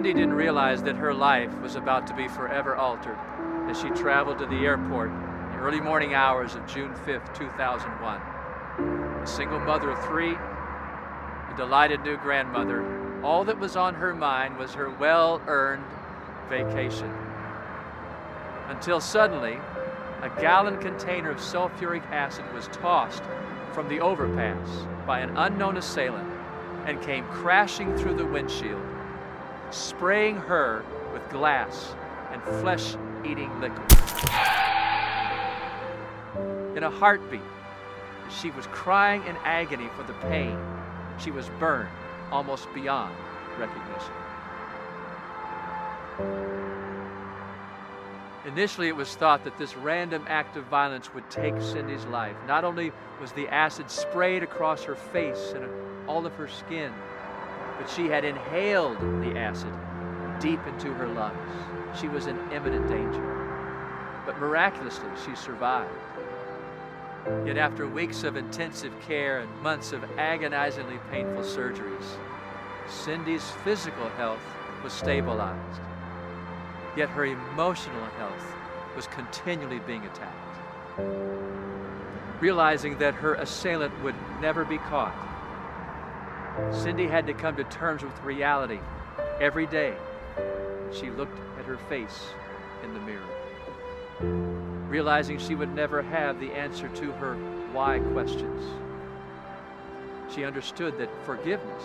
Cindy didn't realize that her life was about to be forever altered as she traveled to the airport in the early morning hours of June 5th, 2001. A single mother of three, a delighted new grandmother, all that was on her mind was her well earned vacation. Until suddenly, a gallon container of sulfuric acid was tossed from the overpass by an unknown assailant and came crashing through the windshield, spraying her with glass and flesh eating liquid. In a heartbeat, she was crying in agony for the pain. She was burned almost beyond recognition. Initially, it was thought that this random act of violence would take Cindy's life. Not only was the acid sprayed across her face and all of her skin, but she had inhaled the acid deep into her lungs. She was in imminent danger. But miraculously, she survived. Yet, after weeks of intensive care and months of agonizingly painful surgeries, Cindy's physical health was stabilized. Yet her emotional health was continually being attacked. Realizing that her assailant would never be caught, Cindy had to come to terms with reality every day. She looked at her face in the mirror realizing she would never have the answer to her why questions. She understood that forgiveness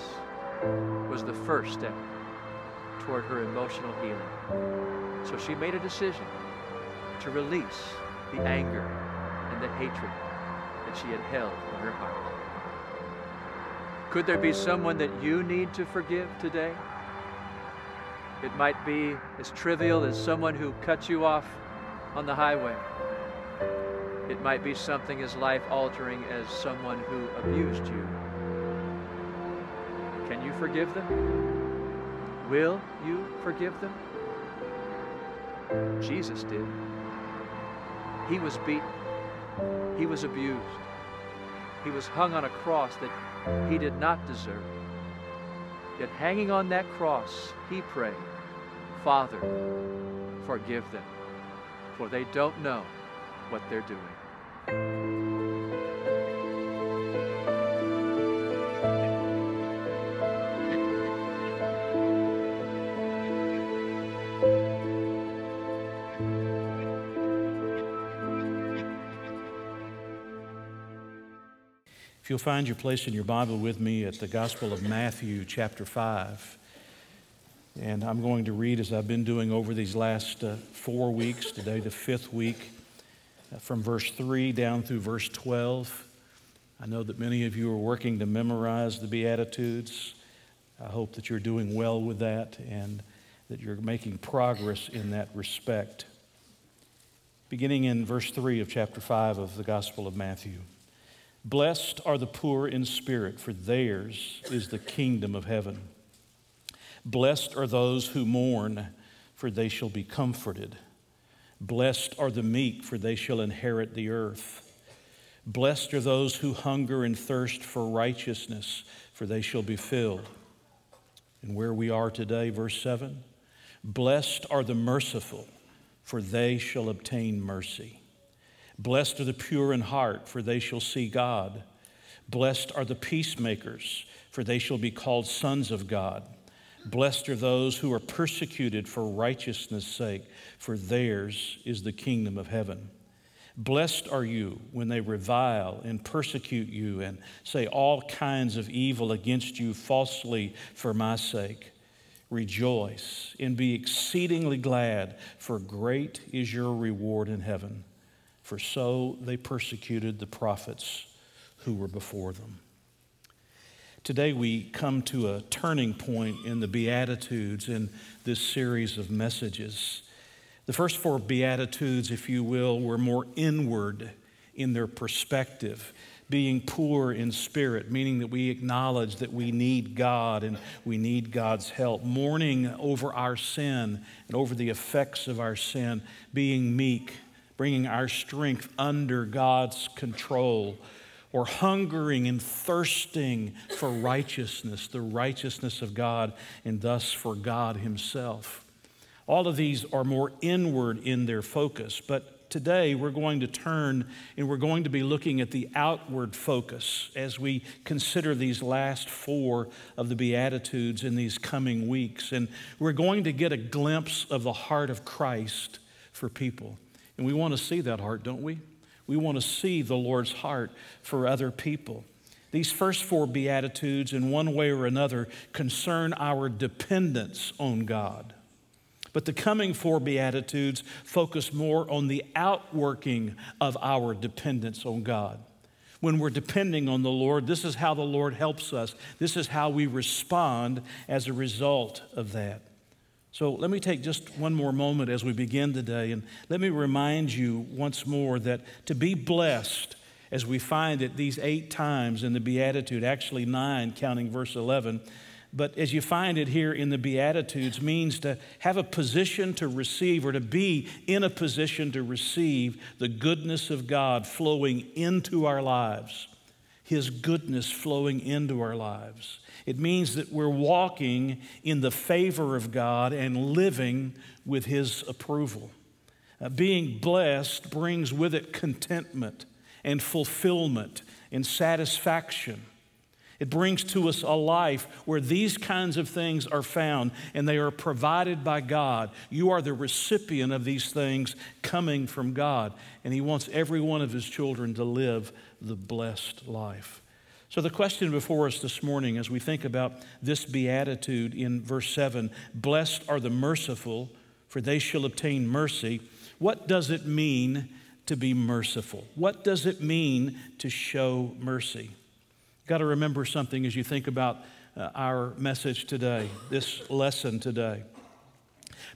was the first step toward her emotional healing. So she made a decision to release the anger and the hatred that she had held in her heart. Could there be someone that you need to forgive today? It might be as trivial as someone who cut you off on the highway. It might be something as life altering as someone who abused you. Can you forgive them? Will you forgive them? Jesus did. He was beaten, he was abused, he was hung on a cross that he did not deserve. Yet, hanging on that cross, he prayed, Father, forgive them for they don't know what they're doing. You'll find your place in your Bible with me at the Gospel of Matthew, chapter 5. And I'm going to read, as I've been doing over these last uh, four weeks, today the fifth week, uh, from verse 3 down through verse 12. I know that many of you are working to memorize the Beatitudes. I hope that you're doing well with that and that you're making progress in that respect. Beginning in verse 3 of chapter 5 of the Gospel of Matthew Blessed are the poor in spirit, for theirs is the kingdom of heaven. Blessed are those who mourn, for they shall be comforted. Blessed are the meek, for they shall inherit the earth. Blessed are those who hunger and thirst for righteousness, for they shall be filled. And where we are today, verse 7 Blessed are the merciful, for they shall obtain mercy. Blessed are the pure in heart, for they shall see God. Blessed are the peacemakers, for they shall be called sons of God. Blessed are those who are persecuted for righteousness' sake, for theirs is the kingdom of heaven. Blessed are you when they revile and persecute you and say all kinds of evil against you falsely for my sake. Rejoice and be exceedingly glad, for great is your reward in heaven. For so they persecuted the prophets who were before them. Today, we come to a turning point in the Beatitudes in this series of messages. The first four Beatitudes, if you will, were more inward in their perspective, being poor in spirit, meaning that we acknowledge that we need God and we need God's help, mourning over our sin and over the effects of our sin, being meek, bringing our strength under God's control or hungering and thirsting for righteousness, the righteousness of God, and thus for God Himself. All of these are more inward in their focus, but today we're going to turn and we're going to be looking at the outward focus as we consider these last four of the Beatitudes in these coming weeks. And we're going to get a glimpse of the heart of Christ for people. And we want to see that heart, don't we? We want to see the Lord's heart for other people. These first four Beatitudes, in one way or another, concern our dependence on God. But the coming four Beatitudes focus more on the outworking of our dependence on God. When we're depending on the Lord, this is how the Lord helps us. This is how we respond as a result of that. So let me take just one more moment as we begin today, and let me remind you once more that to be blessed, as we find it these eight times in the Beatitude, actually nine, counting verse 11, but as you find it here in the Beatitudes, means to have a position to receive or to be in a position to receive the goodness of God flowing into our lives, His goodness flowing into our lives. It means that we're walking in the favor of God and living with His approval. Uh, being blessed brings with it contentment and fulfillment and satisfaction. It brings to us a life where these kinds of things are found and they are provided by God. You are the recipient of these things coming from God, and He wants every one of His children to live the blessed life. So, the question before us this morning as we think about this beatitude in verse 7 Blessed are the merciful, for they shall obtain mercy. What does it mean to be merciful? What does it mean to show mercy? Got to remember something as you think about uh, our message today, this lesson today.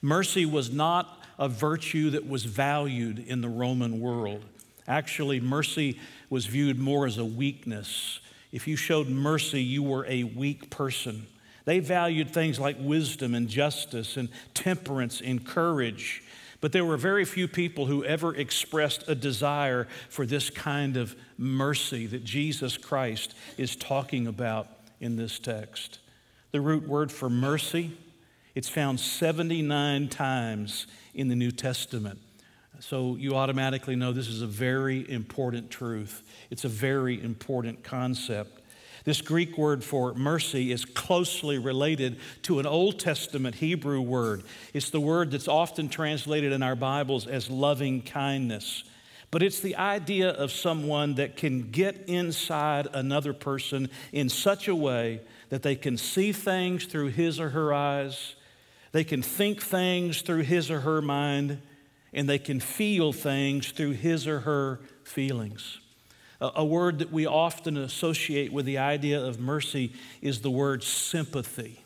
Mercy was not a virtue that was valued in the Roman world. Actually, mercy was viewed more as a weakness if you showed mercy, you were a weak person. They valued things like wisdom and justice and temperance and courage. But there were very few people who ever expressed a desire for this kind of mercy that Jesus Christ is talking about in this text. The root word for mercy, it's found 79 times in the New Testament. So you automatically know this is a very important truth. It's a very important concept. This Greek word for mercy is closely related to an Old Testament Hebrew word. It's the word that's often translated in our Bibles as loving kindness. But it's the idea of someone that can get inside another person in such a way that they can see things through his or her eyes, they can think things through his or her mind, and they can feel things through his or her feelings. A, word that we often associate with the idea of mercy is the word sympathy.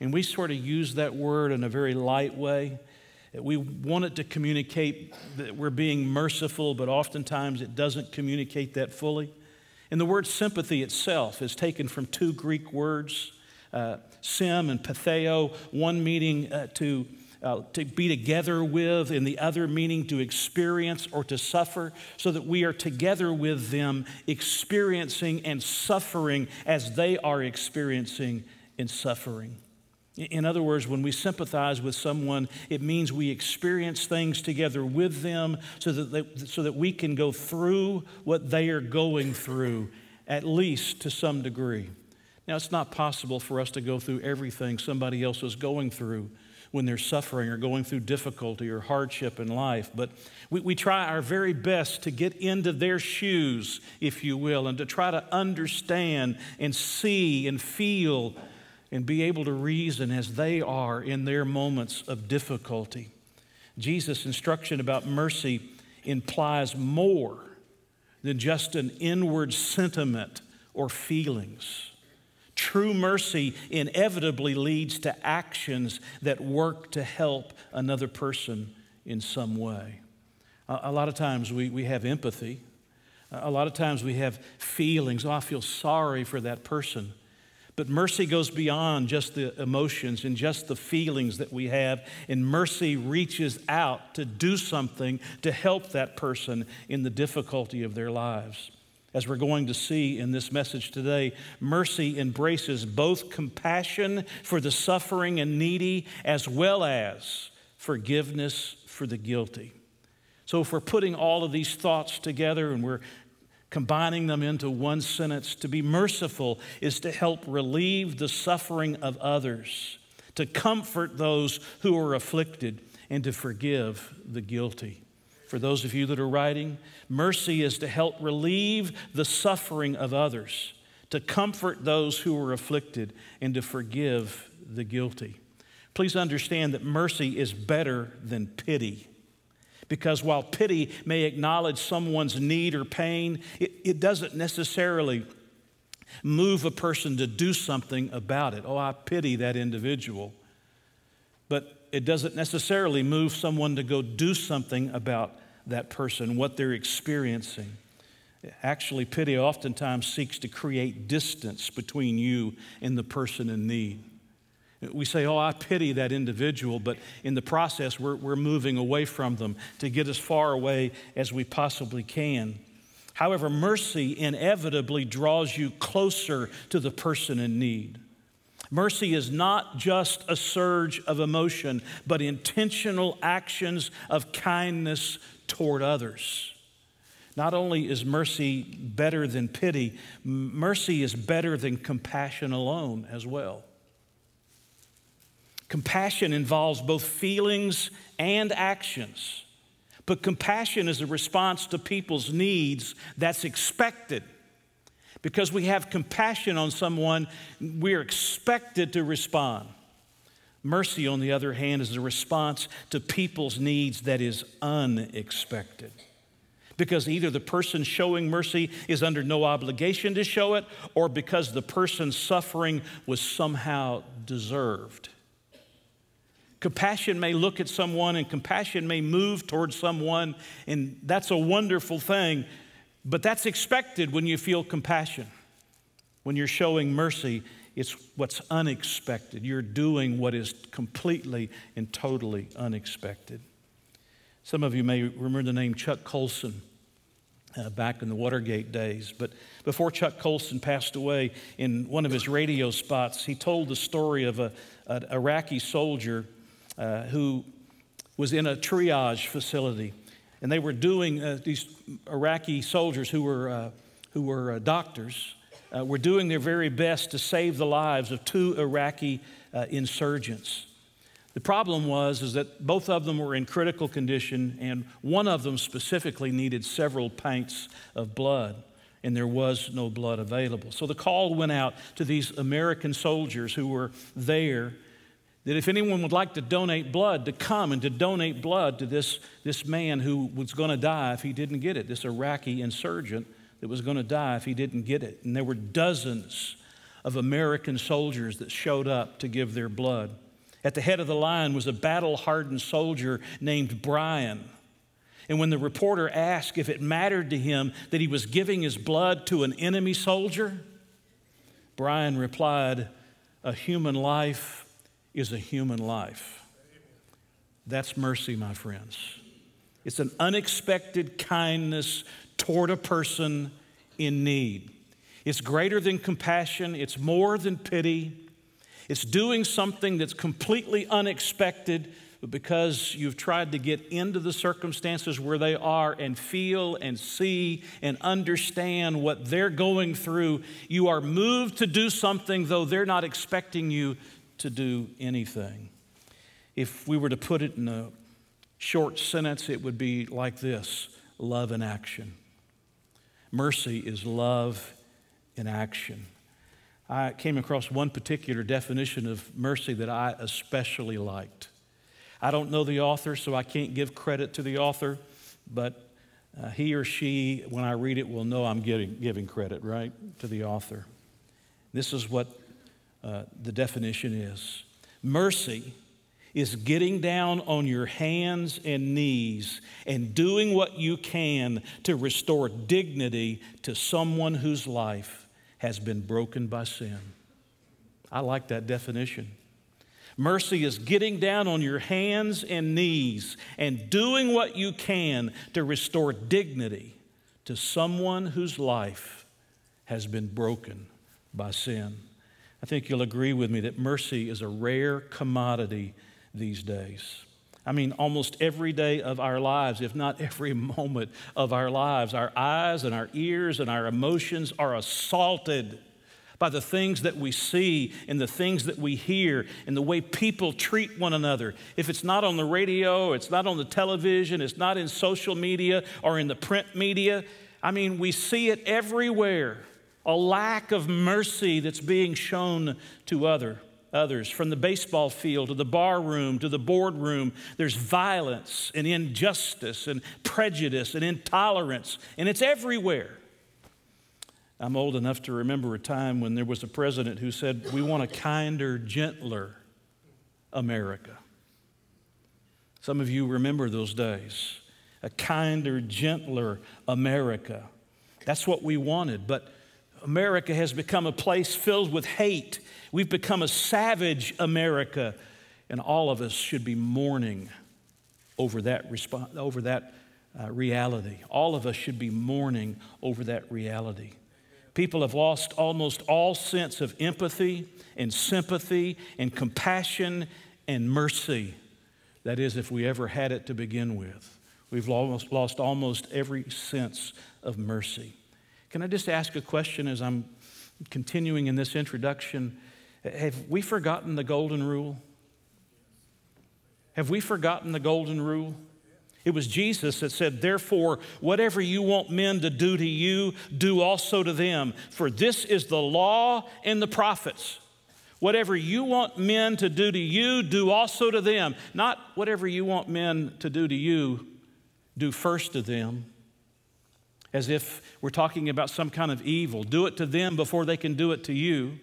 And we sort of use that word in a very light way. We want it to communicate that we're being merciful, but oftentimes it doesn't communicate that fully. And the word sympathy itself is taken from two Greek words, uh, sim and patheo, one meaning uh, to uh, to be together with, and the other meaning to experience or to suffer, so that we are together with them, experiencing and suffering as they are experiencing and suffering. In other words, when we sympathize with someone, it means we experience things together with them so that, they, so that we can go through what they are going through, at least to some degree. Now, it's not possible for us to go through everything somebody else is going through when they're suffering or going through difficulty or hardship in life. But we, we try our very best to get into their shoes, if you will, and to try to understand and see and feel and be able to reason as they are in their moments of difficulty. Jesus' instruction about mercy implies more than just an inward sentiment or feelings. True mercy inevitably leads to actions that work to help another person in some way. A, lot of times we, we have empathy. A lot of times we have feelings. Oh, I feel sorry for that person. But mercy goes beyond just the emotions and just the feelings that we have. And mercy reaches out to do something to help that person in the difficulty of their lives. As we're going to see in this message today, mercy embraces both compassion for the suffering and needy as well as forgiveness for the guilty. So, if we're putting all of these thoughts together and we're combining them into one sentence, to be merciful is to help relieve the suffering of others, to comfort those who are afflicted, and to forgive the guilty. For those of you that are writing, mercy is to help relieve the suffering of others, to comfort those who are afflicted, and to forgive the guilty. Please understand that mercy is better than pity. Because while pity may acknowledge someone's need or pain, it, it doesn't necessarily move a person to do something about it. Oh, I pity that individual. But it doesn't necessarily move someone to go do something about that person, what they're experiencing. Actually, pity oftentimes seeks to create distance between you and the person in need. We say, Oh, I pity that individual, but in the process, we're, we're moving away from them to get as far away as we possibly can. However, mercy inevitably draws you closer to the person in need. Mercy is not just a surge of emotion, but intentional actions of kindness toward others. Not only is mercy better than pity, mercy is better than compassion alone as well. Compassion involves both feelings and actions, but compassion is a response to people's needs that's expected. Because we have compassion on someone, we're expected to respond. Mercy, on the other hand, is a response to people's needs that is unexpected. Because either the person showing mercy is under no obligation to show it, or because the person's suffering was somehow deserved. Compassion may look at someone and compassion may move towards someone, and that's a wonderful thing, but that's expected when you feel compassion. When you're showing mercy, it's what's unexpected. You're doing what is completely and totally unexpected. Some of you may remember the name Chuck Colson. Uh, back in the Watergate days. But before Chuck Colson passed away, in one of his radio spots, he told the story of a, an Iraqi soldier uh, who was in a triage facility. And they were doing, uh, these Iraqi soldiers who were, uh, who were uh, doctors, uh, were doing their very best to save the lives of two Iraqi uh, insurgents. The problem was is that both of them were in critical condition, and one of them specifically needed several pints of blood, and there was no blood available. So the call went out to these American soldiers who were there that if anyone would like to donate blood, to come and to donate blood to this, this man who was going to die if he didn't get it, this Iraqi insurgent that was going to die if he didn't get it. And there were dozens of American soldiers that showed up to give their blood. At the head of the line was a battle hardened soldier named Brian. And when the reporter asked if it mattered to him that he was giving his blood to an enemy soldier, Brian replied, A human life is a human life. That's mercy, my friends. It's an unexpected kindness toward a person in need. It's greater than compassion, it's more than pity. It's doing something that's completely unexpected, but because you've tried to get into the circumstances where they are and feel and see and understand what they're going through, you are moved to do something though they're not expecting you to do anything. If we were to put it in a short sentence, it would be like this love in action. Mercy is love in action. I came across one particular definition of mercy that I especially liked. I don't know the author, so I can't give credit to the author, but uh, he or she, when I read it, will know I'm giving, giving credit, right, to the author. This is what uh, the definition is mercy is getting down on your hands and knees and doing what you can to restore dignity to someone whose life has been broken by sin. I like that definition. Mercy is getting down on your hands and knees and doing what you can to restore dignity to someone whose life has been broken by sin. I think you'll agree with me that mercy is a rare commodity these days. I mean, almost every day of our lives, if not every moment of our lives, our eyes and our ears and our emotions are assaulted by the things that we see and the things that we hear and the way people treat one another. If it's not on the radio, it's not on the television, it's not in social media or in the print media, I mean, we see it everywhere. A lack of mercy that's being shown to other others. From the baseball field to the bar room to the boardroom, there's violence and injustice and prejudice and intolerance, and it's everywhere. I'm old enough to remember a time when there was a president who said, We want a kinder, gentler America. Some of you remember those days. A kinder, gentler America. That's what we wanted, but America has become a place filled with hate We've become a savage America, and all of us should be mourning over that, resp- over that uh, reality. All of us should be mourning over that reality. People have lost almost all sense of empathy and sympathy and compassion and mercy. That is, if we ever had it to begin with. We've almost lost almost every sense of mercy. Can I just ask a question as I'm continuing in this introduction? Have we forgotten the golden rule? Have we forgotten the golden rule? It was Jesus that said, Therefore, whatever you want men to do to you, do also to them. For this is the law and the prophets. Whatever you want men to do to you, do also to them. Not whatever you want men to do to you, do first to them. As if we're talking about some kind of evil. Do it to them before they can do it to you.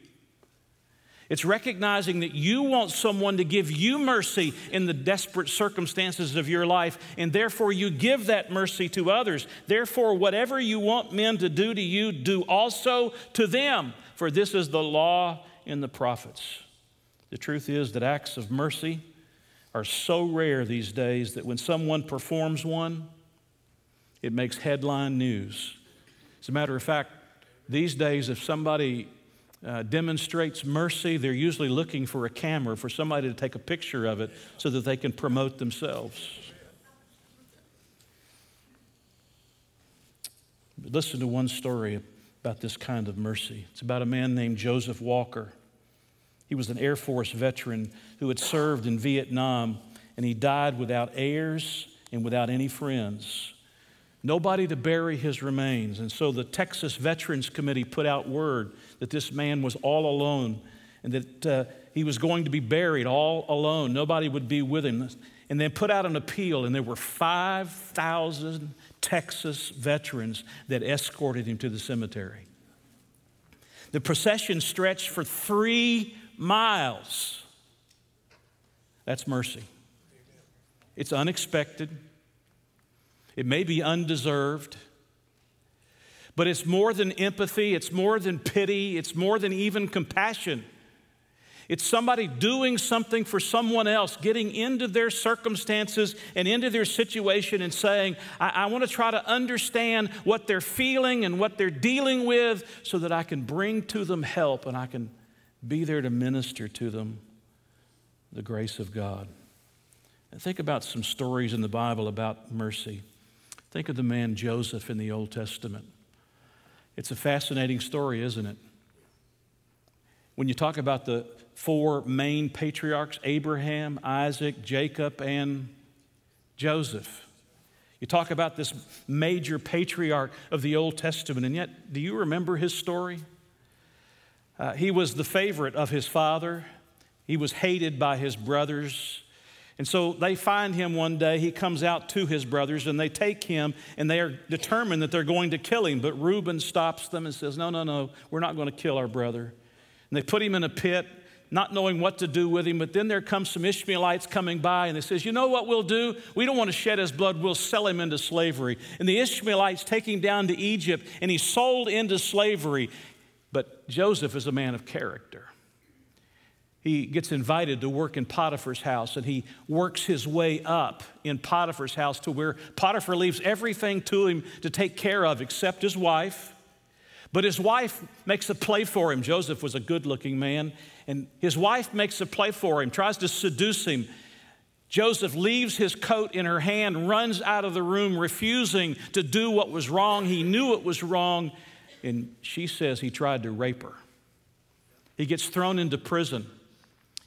It's recognizing that you want someone to give you mercy in the desperate circumstances of your life, and therefore you give that mercy to others. Therefore, whatever you want men to do to you, do also to them, for this is the law in the prophets. The truth is that acts of mercy are so rare these days that when someone performs one, it makes headline news. As a matter of fact, these days, if somebody uh, demonstrates mercy, they're usually looking for a camera for somebody to take a picture of it so that they can promote themselves. listen to one story about this kind of mercy. It's about a man named Joseph Walker. He was an Air Force veteran who had served in Vietnam, and he died without heirs and without any friends nobody to bury his remains. And so the Texas Veterans Committee put out word that this man was all alone and that uh, he was going to be buried all alone. Nobody would be with him. And then put out an appeal, and there were 5,000 Texas veterans that escorted him to the cemetery. The procession stretched for three miles. That's mercy. It's unexpected. It may be undeserved, but it's more than empathy, it's more than pity, it's more than even compassion. It's somebody doing something for someone else, getting into their circumstances and into their situation and saying, I, I want to try to understand what they're feeling and what they're dealing with so that I can bring to them help and I can be there to minister to them the grace of God. And think about some stories in the Bible about mercy. Think of the man Joseph in the Old Testament. It's a fascinating story, isn't it? When you talk about the four main patriarchs Abraham, Isaac, Jacob, and Joseph. You talk about this major patriarch of the Old Testament, and yet, do you remember his story? Uh, he was the favorite of his father, he was hated by his brothers. And so they find him one day. He comes out to his brothers and they take him and they are determined that they're going to kill him. But Reuben stops them and says, No, no, no, we're not going to kill our brother. And they put him in a pit, not knowing what to do with him. But then there comes some Ishmaelites coming by and they says, You know what we'll do? We don't want to shed his blood. We'll sell him into slavery. And the Ishmaelites take him down to Egypt and he's sold into slavery. But Joseph is a man of character. He gets invited to work in Potiphar's house and he works his way up in Potiphar's house to where Potiphar leaves everything to him to take care of except his wife. But his wife makes a play for him. Joseph was a good looking man, and his wife makes a play for him, tries to seduce him. Joseph leaves his coat in her hand, runs out of the room, refusing to do what was wrong. He knew it was wrong, and she says he tried to rape her. He gets thrown into prison.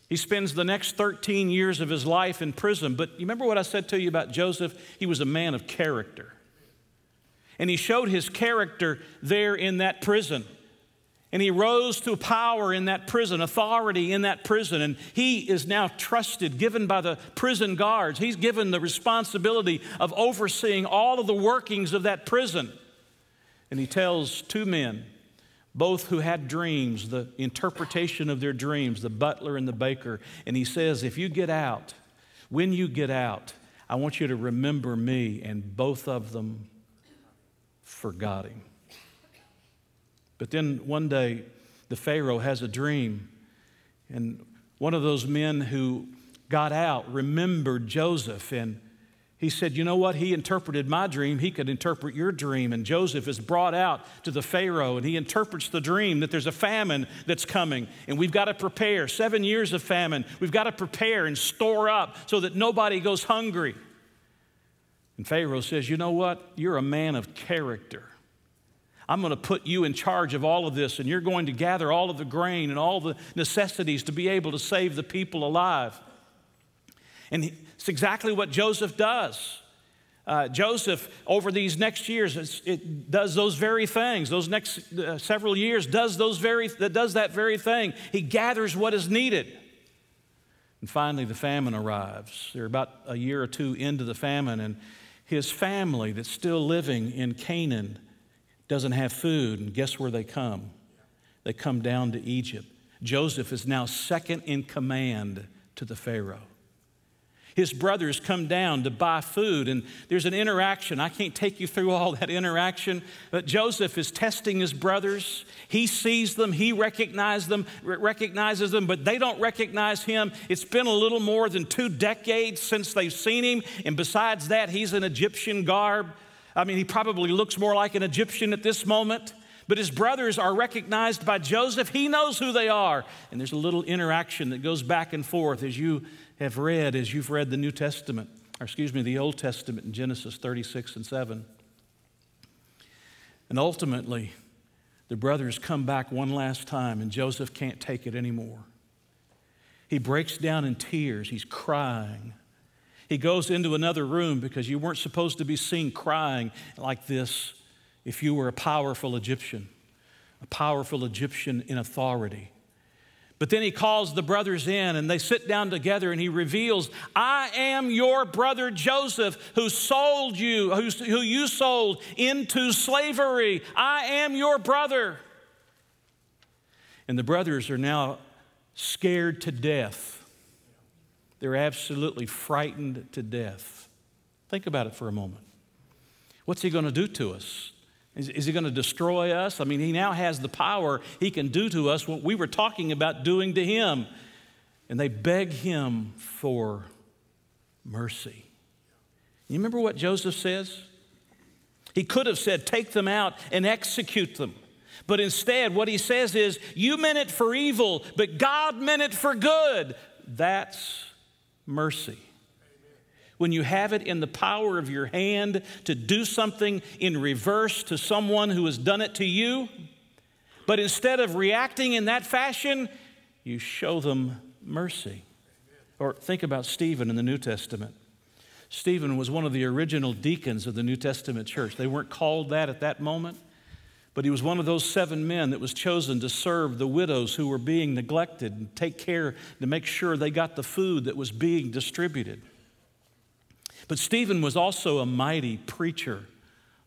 He spends the next 13 years of his life in prison. But you remember what I said to you about Joseph? He was a man of character. And he showed his character there in that prison. And he rose to power in that prison, authority in that prison. And he is now trusted, given by the prison guards. He's given the responsibility of overseeing all of the workings of that prison. And he tells two men, both who had dreams, the interpretation of their dreams, the butler and the baker. And he says, If you get out, when you get out, I want you to remember me. And both of them forgot him. But then one day, the Pharaoh has a dream, and one of those men who got out remembered Joseph and he said, You know what? He interpreted my dream. He could interpret your dream. And Joseph is brought out to the Pharaoh and he interprets the dream that there's a famine that's coming and we've got to prepare. Seven years of famine. We've got to prepare and store up so that nobody goes hungry. And Pharaoh says, You know what? You're a man of character. I'm going to put you in charge of all of this, and you're going to gather all of the grain and all the necessities to be able to save the people alive. And it's exactly what Joseph does. Uh, Joseph, over these next years, it does those very things. Those next uh, several years, does those very does that very thing. He gathers what is needed. And finally, the famine arrives. They're about a year or two into the famine, and his family that's still living in Canaan doesn't have food. And guess where they come? They come down to Egypt. Joseph is now second in command to the Pharaoh. His brothers come down to buy food, and there's an interaction. I can't take you through all that interaction, but Joseph is testing his brothers. He sees them, he recognizes them, recognizes them, but they don't recognize him. It's been a little more than two decades since they've seen him, and besides that, he's an Egyptian garb. I mean, he probably looks more like an Egyptian at this moment. But his brothers are recognized by Joseph. He knows who they are. And there's a little interaction that goes back and forth as you have read as you've read the New Testament, or excuse me, the Old Testament in Genesis 36 and 7. And ultimately, the brothers come back one last time, and Joseph can't take it anymore. He breaks down in tears, he's crying. He goes into another room because you weren't supposed to be seen crying like this if you were a powerful Egyptian, a powerful Egyptian in authority. But then he calls the brothers in and they sit down together and he reveals, I am your brother Joseph who sold you, who you sold into slavery. I am your brother. And the brothers are now scared to death. They're absolutely frightened to death. Think about it for a moment. What's he going to do to us? Is, is he going to destroy us? I mean, he now has the power. He can do to us what we were talking about doing to him. And they beg him for mercy. You remember what Joseph says? He could have said, Take them out and execute them. But instead, what he says is, You meant it for evil, but God meant it for good. That's mercy when you have it in the power of your hand to do something in reverse to someone who has done it to you. But instead of reacting in that fashion, you show them mercy. Or think about Stephen in the New Testament. Stephen was one of the original deacons of the New Testament church. They weren't called that at that moment, but he was one of those seven men that was chosen to serve the widows who were being neglected and take care to make sure they got the food that was being distributed. But Stephen was also a mighty preacher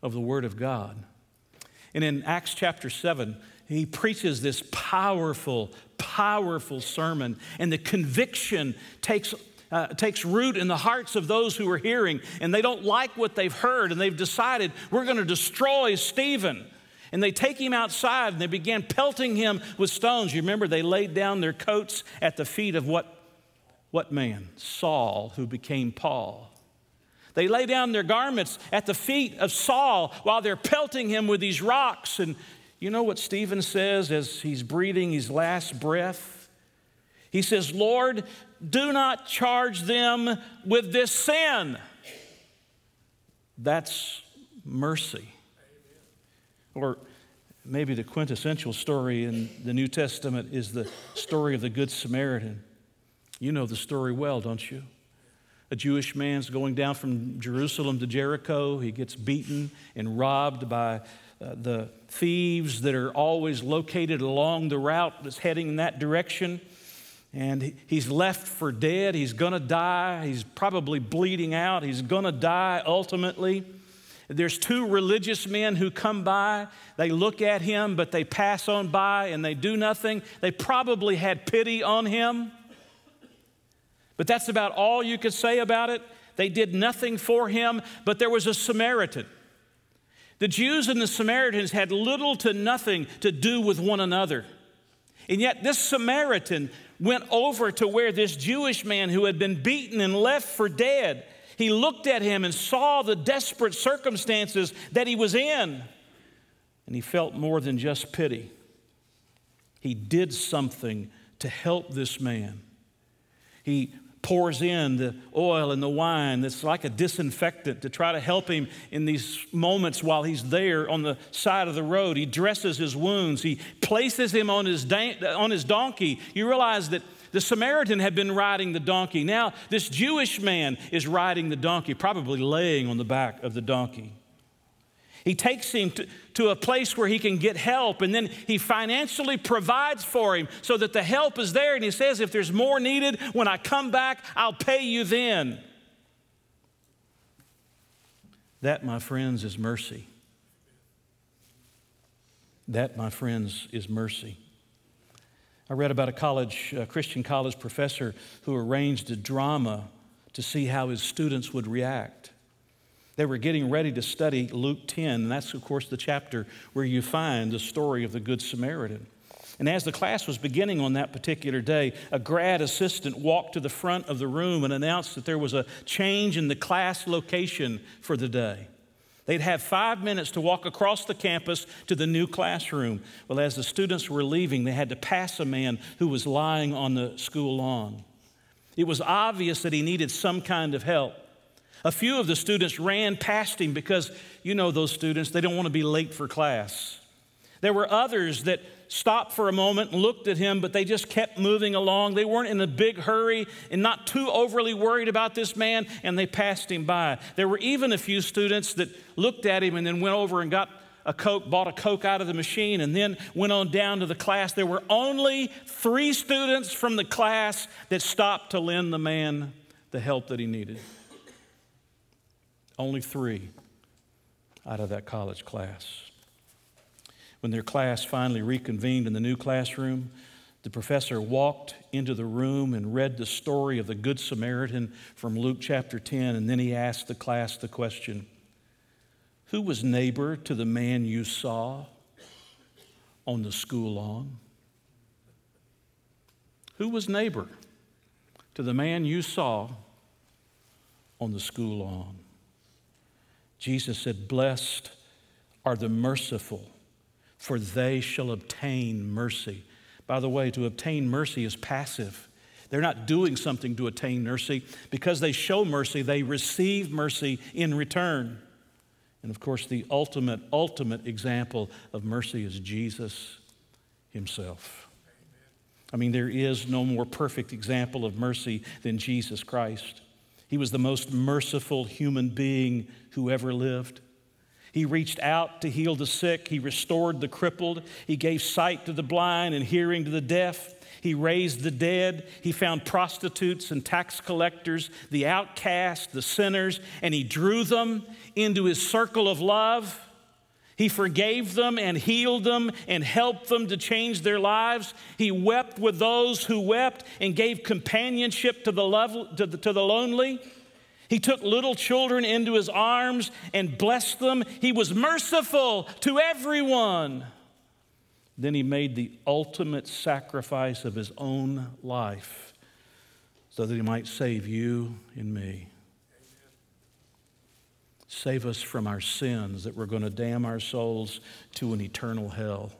of the Word of God. And in Acts chapter 7, he preaches this powerful, powerful sermon, and the conviction takes, uh, takes root in the hearts of those who are hearing, and they don't like what they've heard, and they've decided we're going to destroy Stephen. And they take him outside and they began pelting him with stones. You remember they laid down their coats at the feet of what, what man? Saul, who became Paul. They lay down their garments at the feet of Saul while they're pelting him with these rocks. And you know what Stephen says as he's breathing his last breath? He says, Lord, do not charge them with this sin. That's mercy. Or maybe the quintessential story in the New Testament is the story of the Good Samaritan. You know the story well, don't you? A Jewish man's going down from Jerusalem to Jericho. He gets beaten and robbed by uh, the thieves that are always located along the route that's heading in that direction. And he, he's left for dead. He's going to die. He's probably bleeding out. He's going to die ultimately. There's two religious men who come by. They look at him, but they pass on by and they do nothing. They probably had pity on him. But that's about all you could say about it. They did nothing for him, but there was a Samaritan. The Jews and the Samaritans had little to nothing to do with one another. And yet, this Samaritan went over to where this Jewish man who had been beaten and left for dead he looked at him and saw the desperate circumstances that he was in. And he felt more than just pity. He did something to help this man. He pours in the oil and the wine that's like a disinfectant to try to help him in these moments while he's there on the side of the road. He dresses his wounds, he places him on his, on his donkey. You realize that the Samaritan had been riding the donkey. Now, this Jewish man is riding the donkey, probably laying on the back of the donkey. He takes him to, to, a place where he can get help, and then he financially provides for him so that the help is there. And he says, If there's more needed, when I come back, I'll pay you then. That, my friends, is mercy. That, my friends, is mercy. I read about a college, a Christian college professor who arranged a drama to see how his students would react. They were getting ready to study Luke 10, and that's, of course, the chapter where you find the story of the Good Samaritan. And as the class was beginning on that particular day, a grad assistant walked to the front of the room and announced that there was a change in the class location for the day. They'd have five minutes to walk across the campus to the new classroom. Well, as the students were leaving, they had to pass a man who was lying on the school lawn. It was obvious that he needed some kind of help. A few of the students ran past him because, you know, those students, they don't want to be late for class. There were others that stopped for a moment and looked at him, but they just kept moving along. They weren't in a big hurry and not too overly worried about this man, and they passed him by. There were even a few students that looked at him and then went over and got a Coke, bought a Coke out of the machine, and then went on down to the class. There were only three students from the class that stopped to lend the man the help that he needed. Only three out of that college class. When their class finally reconvened in the new classroom, the professor walked into the room and read the story of the Good Samaritan from Luke chapter 10, and then he asked the class the question Who was neighbor to the man you saw on the school lawn? Who was neighbor to the man you saw on the school lawn? Jesus said, Blessed are the merciful for they shall obtain mercy. By the way, to obtain mercy is passive. They're not doing something to attain mercy. Because they show mercy, they receive mercy in return. And of course, the ultimate, ultimate example of mercy is Jesus himself. I mean, there is no more perfect example of mercy than Jesus Christ. He was the most merciful human being who ever lived. He reached out to heal the sick. He restored the crippled. He gave sight to the blind and hearing to the deaf. He raised the dead. He found prostitutes and tax collectors, the outcast, the sinners, and he drew them into his circle of love. He forgave them and healed them and helped them to change their lives. He wept with those who wept and gave companionship to the, to the, to the lonely. He took little children into his arms and blessed them. He was merciful to everyone. Then he made the ultimate sacrifice of his own life so that he might save you and me. Save us from our sins that we're going to damn our souls to an eternal hell.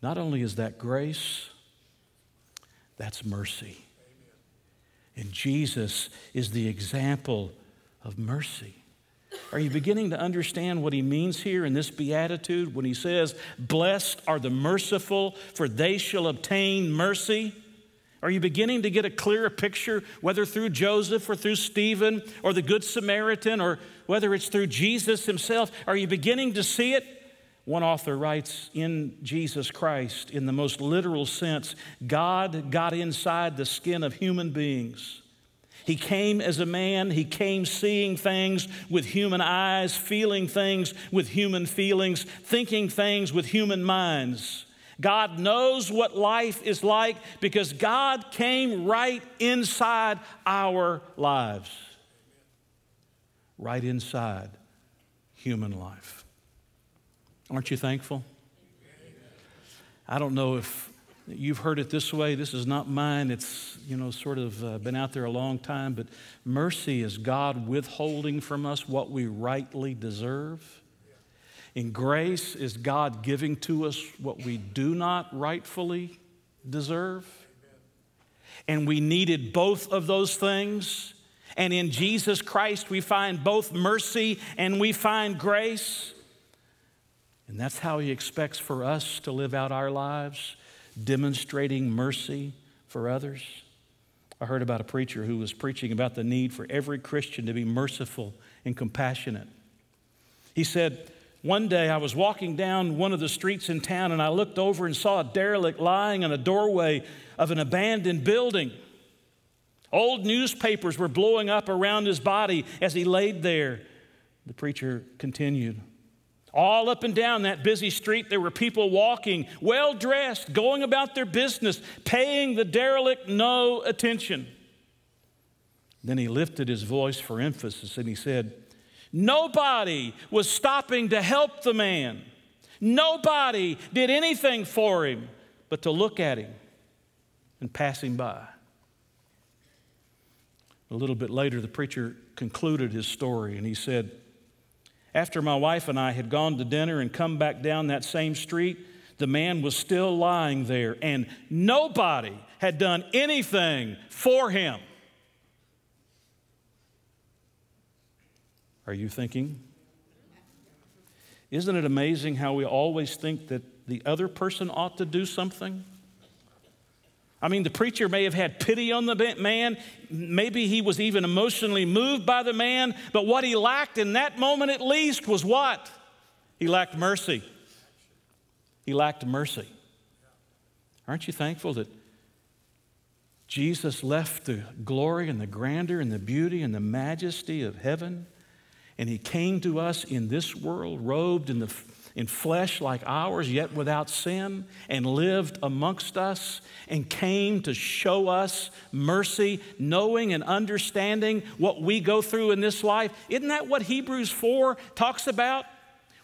Not only is that grace, that's mercy. And Jesus is the example of mercy. Are you beginning to understand what he means here in this beatitude when he says, Blessed are the merciful, for they shall obtain mercy? Are you beginning to get a clearer picture, whether through Joseph or through Stephen or the Good Samaritan or whether it's through Jesus himself? Are you beginning to see it? One author writes, In Jesus Christ, in the most literal sense, God got inside the skin of human beings. He came as a man, he came seeing things with human eyes, feeling things with human feelings, thinking things with human minds. God knows what life is like because God came right inside our lives, right inside human life. Aren't you thankful? I don't know if you've heard it this way. This is not mine. It's, you know, sort of uh, been out there a long time. But mercy is God withholding from us what we rightly deserve. And grace is God giving to us what we do not rightfully deserve. And we needed both of those things. And in Jesus Christ, we find both mercy and we find grace. And that's how He expects for us to live out our lives, demonstrating mercy for others. I heard about a preacher who was preaching about the need for every Christian to be merciful and compassionate. He said, One day I was walking down one of the streets in town and I looked over and saw a derelict lying in a doorway of an abandoned building. Old newspapers were blowing up around his body as he laid there. The preacher continued. All up and down that busy street, there were people walking, well dressed, going about their business, paying the derelict no attention. Then he lifted his voice for emphasis and he said, Nobody was stopping to help the man. Nobody did anything for him but to look at him and pass him by. A little bit later, the preacher concluded his story and he said, after my wife and I had gone to dinner and come back down that same street, the man was still lying there, and nobody had done anything for him. Are you thinking? Isn't it amazing how we always think that the other person ought to do something? I mean, the preacher may have had pity on the man. Maybe he was even emotionally moved by the man. But what he lacked in that moment, at least, was what? He lacked mercy. He lacked mercy. Aren't you thankful that Jesus left the glory and the grandeur and the beauty and the majesty of heaven and he came to us in this world, robed in the in flesh like ours, yet without sin, and lived amongst us, and came to show us mercy, knowing and understanding what we go through in this life. Isn't that what Hebrews 4 talks about?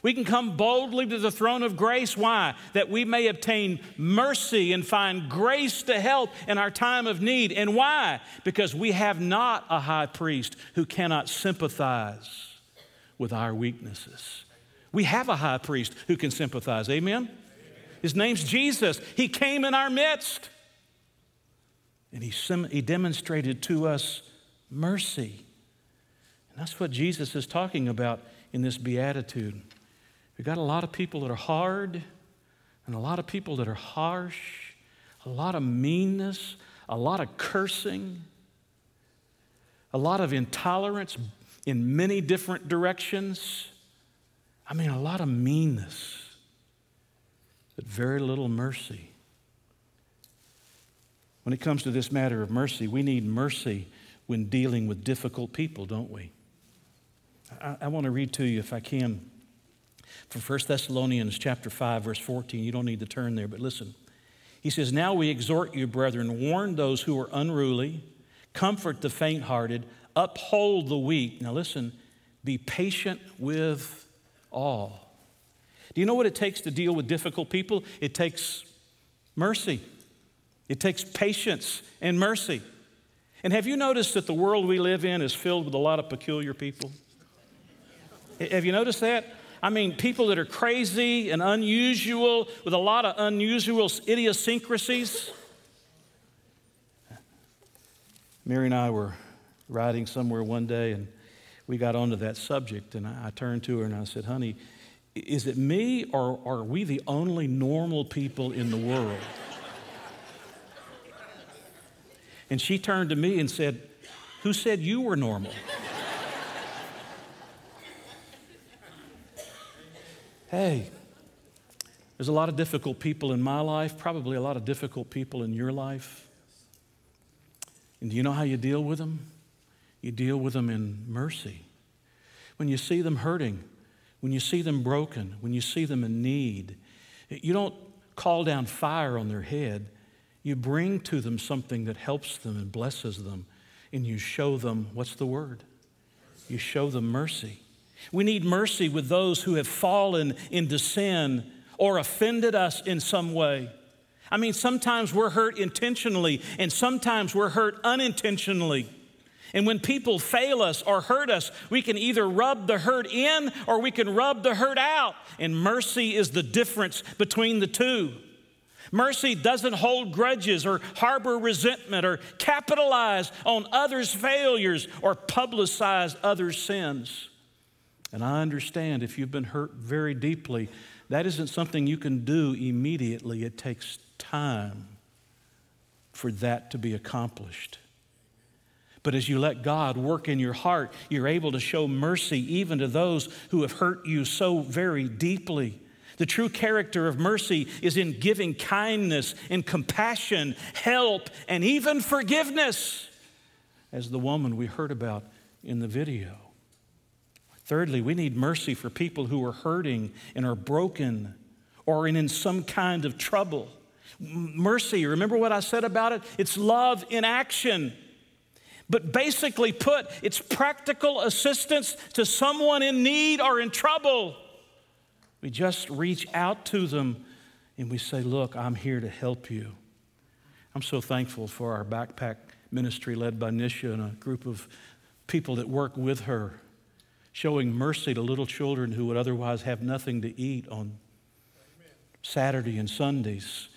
We can come boldly to the throne of grace. Why? That we may obtain mercy and find grace to help in our time of need. And why? Because we have not a high priest who cannot sympathize with our weaknesses. We have a high priest who can sympathize. Amen? His name's Jesus. He came in our midst. And he, he demonstrated to us mercy. And that's what Jesus is talking about in this beatitude. We've got a lot of people that are hard, and a lot of people that are harsh, a lot of meanness, a lot of cursing, a lot of intolerance in many different directions. I mean, a lot of meanness, but very little mercy. When it comes to this matter of mercy, we need mercy when dealing with difficult people, don't we? I, I want to read to you, if I can, from 1 Thessalonians chapter 5, verse 14. You don't need to turn there, but listen. He says, Now we exhort you, brethren, warn those who are unruly, comfort the faint hearted, uphold the weak. Now, listen, be patient with all. Do you know what it takes to deal with difficult people? It takes mercy, it takes patience and mercy. And have you noticed that the world we live in is filled with a lot of peculiar people? Have you noticed that? I mean, people that are crazy and unusual with a lot of unusual idiosyncrasies. Mary and I were riding somewhere one day and we got onto that subject. And I, turned to her and I said, Honey, is it me or are we the only normal people in the world? And she turned to me and said, Who said you were normal? hey, there's a lot of difficult people in my life, probably a lot of difficult people in your life. And do you know how you deal with them? You deal with them in mercy. When you see them hurting, when you see them broken, when you see them in need, you don't call down fire on their head. You bring to them something that helps them and blesses them, and you show them what's the word? You show them mercy. We need mercy with those who have fallen into sin or offended us in some way. I mean, sometimes we're hurt intentionally, and sometimes we're hurt unintentionally. And when people fail us or hurt us, we can either rub the hurt in or we can rub the hurt out. And mercy is the difference between the two. Mercy doesn't hold grudges or harbor resentment or capitalize on others' failures or publicize others' sins. And I understand if you've been hurt very deeply, that isn't something you can do immediately. It takes time for that to be accomplished. But as you let God work in your heart, you're able to show mercy even to those who have hurt you so very deeply. The true character of mercy is in giving kindness and compassion, help, and even forgiveness, as the woman we heard about in the video. Thirdly, we need mercy for people who are hurting and are broken or in, some kind of trouble. Mercy, remember what I said about it? It's love in action. But basically put, it's practical assistance to someone in need or in trouble. We just reach out to them and we say, Look, I'm here to help you. I'm so thankful for our backpack ministry led by Nisha and a group of people that work with her, showing mercy to little children who would otherwise have nothing to eat on Saturday and Sundays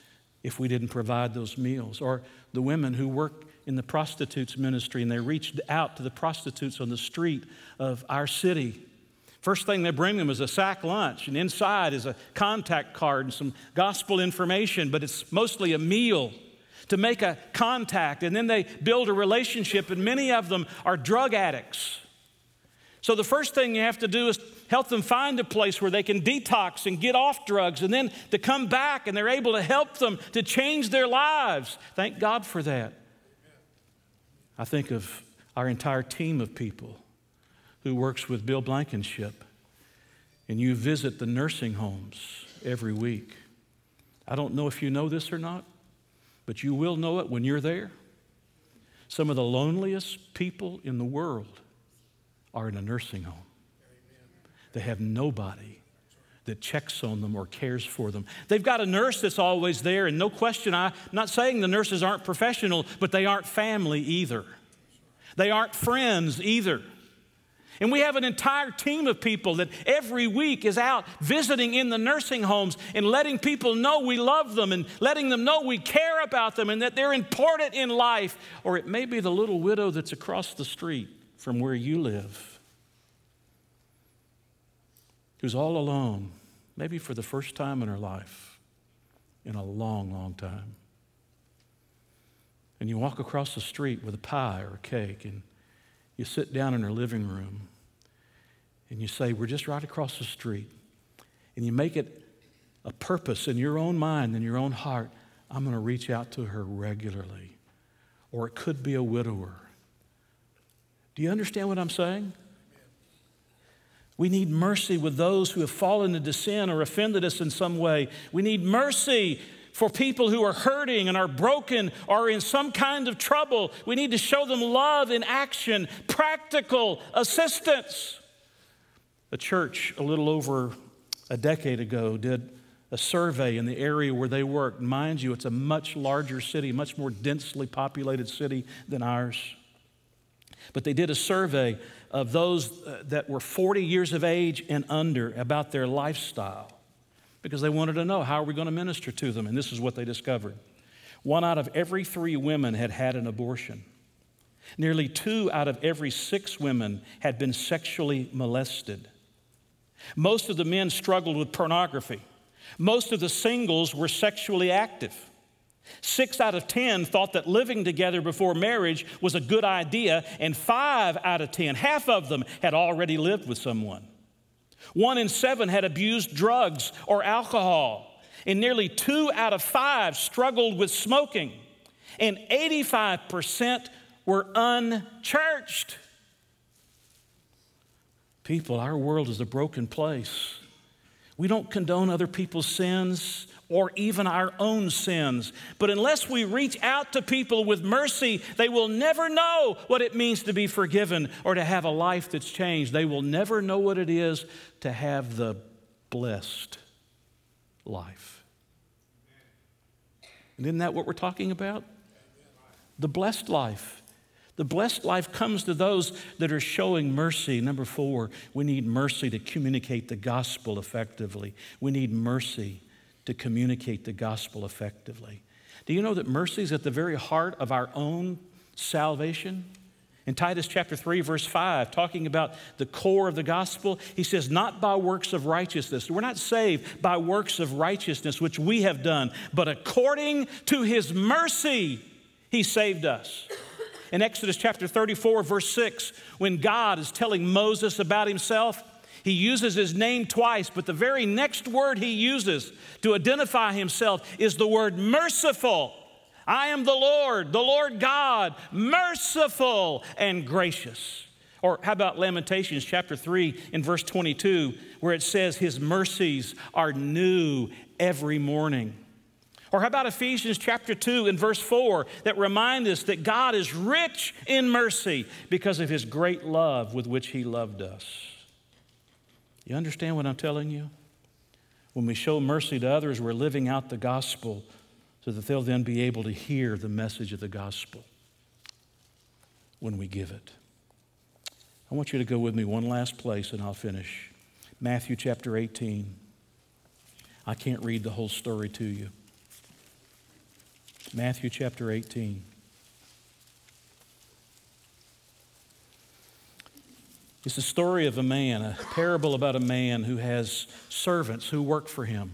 if we didn't provide those meals. Or the women who work in the prostitutes ministry and they reached out to the prostitutes on the street of our city First thing they bring them is a sack lunch, and inside is a contact card and some gospel information, but it's mostly a meal to make a contact, and then they build a relationship, and many of them are drug addicts. So the first thing you have to do is help them find a place where they can detox and get off drugs, and then to come back and they're able to help them to change their lives. Thank God for that. I think of our entire team of people who works with Bill Blankenship, and you visit the nursing homes every week. I don't know if you know this or not, but you will know it when you're there. Some of the loneliest people in the world are in a nursing home. They have nobody that checks on them or cares for them. They've got a nurse that's always there, and no question, I'm not saying the nurses aren't professional, but they aren't family either. They aren't friends either. And we have an entire team of people that every week is out visiting in the nursing homes and letting people know we love them and letting them know we care about them and that they're important in life. Or it may be the little widow that's across the street from where you live who's all alone, maybe for the first time in her life in a long, long time. And you walk across the street with a pie or a cake and you sit down in her living room and you say, We're just right across the street. And you make it a purpose in your own mind, in your own heart. I'm going to reach out to her regularly. Or it could be a widower. Do you understand what I'm saying? We need mercy with those who have fallen into sin or offended us in some way. We need mercy for people who are hurting and are broken or in some kind of trouble. We need to show them love in action, practical assistance. A church a little over a decade ago did a survey in the area where they worked. Mind you, it's a much larger city, much more densely populated city than ours. But they did a survey of those uh, that were 40 years of age and under about their lifestyle because they wanted to know how are we going to minister to them. And this is what they discovered one out of every three women had had an abortion. Nearly two out of every six women had been sexually molested. Most of the men struggled with pornography. Most of the singles were sexually active. Six out of 10 thought that living together before marriage was a good idea, and five out of 10, half of them, had already lived with someone. One in seven had abused drugs or alcohol, and nearly two out of five struggled with smoking, and 85% were unchurched. People, our world is a broken place. We don't condone other people's sins or even our own sins. But unless we reach out to people with mercy, they will never know what it means to be forgiven or to have a life that's changed. They will never know what it is to have the blessed life. And isn't that what we're talking about? The blessed life. The blessed life comes to those that are showing mercy. Number four, we need mercy to communicate the gospel effectively. We need mercy to communicate the gospel effectively. Do you know that mercy is at the very heart of our own salvation? In Titus chapter 3, verse 5, talking about the core of the gospel, he says, Not by works of righteousness. We're not saved by works of righteousness, which we have done, but according to his mercy, he saved us. In Exodus chapter 34, verse 6, when God is telling Moses about himself, he uses his name twice, but the very next word he uses to identify himself is the word merciful. I am the Lord, the Lord God, merciful and gracious. Or how about Lamentations chapter 3 in verse 22, where it says, His mercies are new every morning. Or how about Ephesians chapter 2 and verse 4 that remind us that God is rich in mercy because of his great love with which he loved us? You understand what I'm telling you? When we show mercy to others, we're living out the gospel so that they'll then be able to hear the message of the gospel when we give it. I want you to go with me one last place and I'll finish. Matthew chapter 18. I can't read the whole story to you. Matthew chapter 18. It's the story of a man, a parable about a man who has servants who work for him.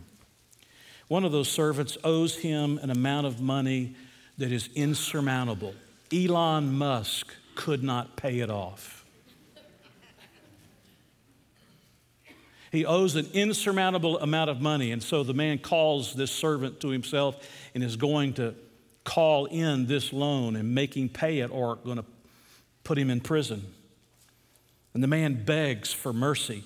One of those servants owes him an amount of money that is insurmountable. Elon Musk could not pay it off. He owes an insurmountable amount of money, and so the man calls this servant to himself and is going to call in this loan and him pay it or going to put him in prison. And the man begs for mercy.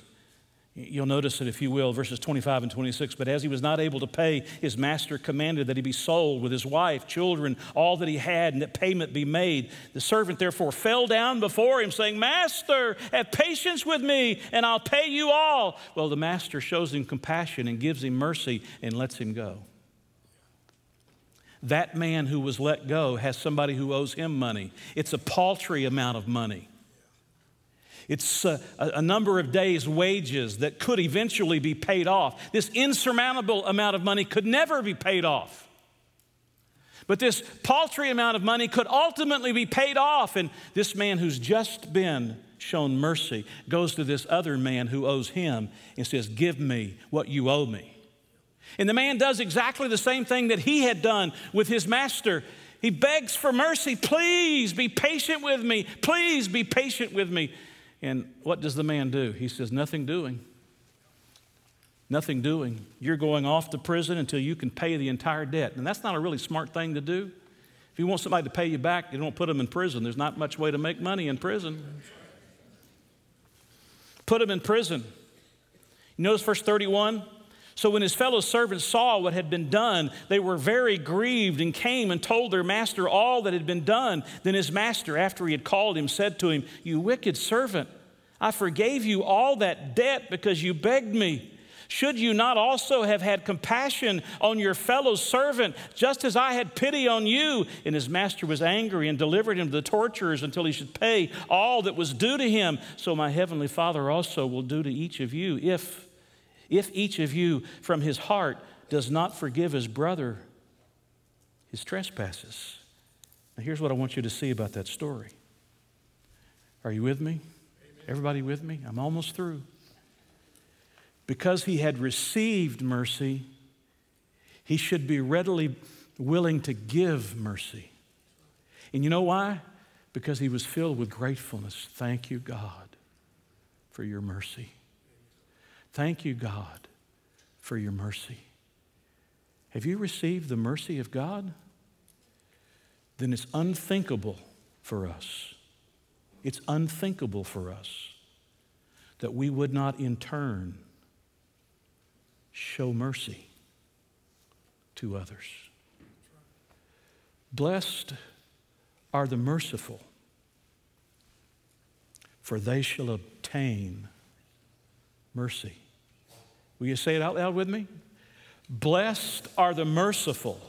You'll notice it, if you will, verses 25 and 26. But as he was not able to pay, his master commanded that he be sold with his wife, children, all that he had, and that payment be made. The servant therefore fell down before him, saying, Master, have patience with me, and I'll pay you all. Well, the master shows him compassion and gives him mercy and lets him go. That man who was let go has somebody who owes him money. It's a paltry amount of money. It's uh, a, a, number of days' wages that could eventually be paid off. This insurmountable amount of money could never be paid off. But this paltry amount of money could ultimately be paid off. And this man who's just been shown mercy goes to this other man who owes him and says, Give me what you owe me. And the man does exactly the same thing that he had done with his master. He begs for mercy. Please be patient with me. Please be patient with me. And what does the man do? He says, Nothing doing. Nothing doing. You're going off to prison until you can pay the entire debt. And that's not a really smart thing to do. If you want somebody to pay you back, you don't put them in prison. There's not much way to make money in prison. Put them in prison. You notice verse 31? So when his fellow servants saw what had been done, they were very grieved and came and told their master all that had been done. Then his master, after he had called him, said to him, You wicked servant, I forgave you all that debt because you begged me. Should you not also have had compassion on your fellow servant, just as I had pity on you? And his master was angry and delivered him to the torturers until he should pay all that was due to him. So my heavenly Father also will do to each of you if if each of you from his heart does not forgive his brother his trespasses. Now, here's what I want you to see about that story. Are you with me? Everybody with me? I'm almost through. Because he had received mercy, he should be readily willing to give mercy. And you know why? Because he was filled with gratefulness. Thank you, God, for your mercy. Thank you, God, for your mercy. Have you received the mercy of God? Then it's unthinkable for us. It's unthinkable for us that we would not in turn show mercy to others. Blessed are the merciful, for they shall obtain mercy. Will you say it out loud with me? Blessed are the merciful,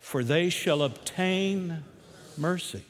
for they shall obtain mercy.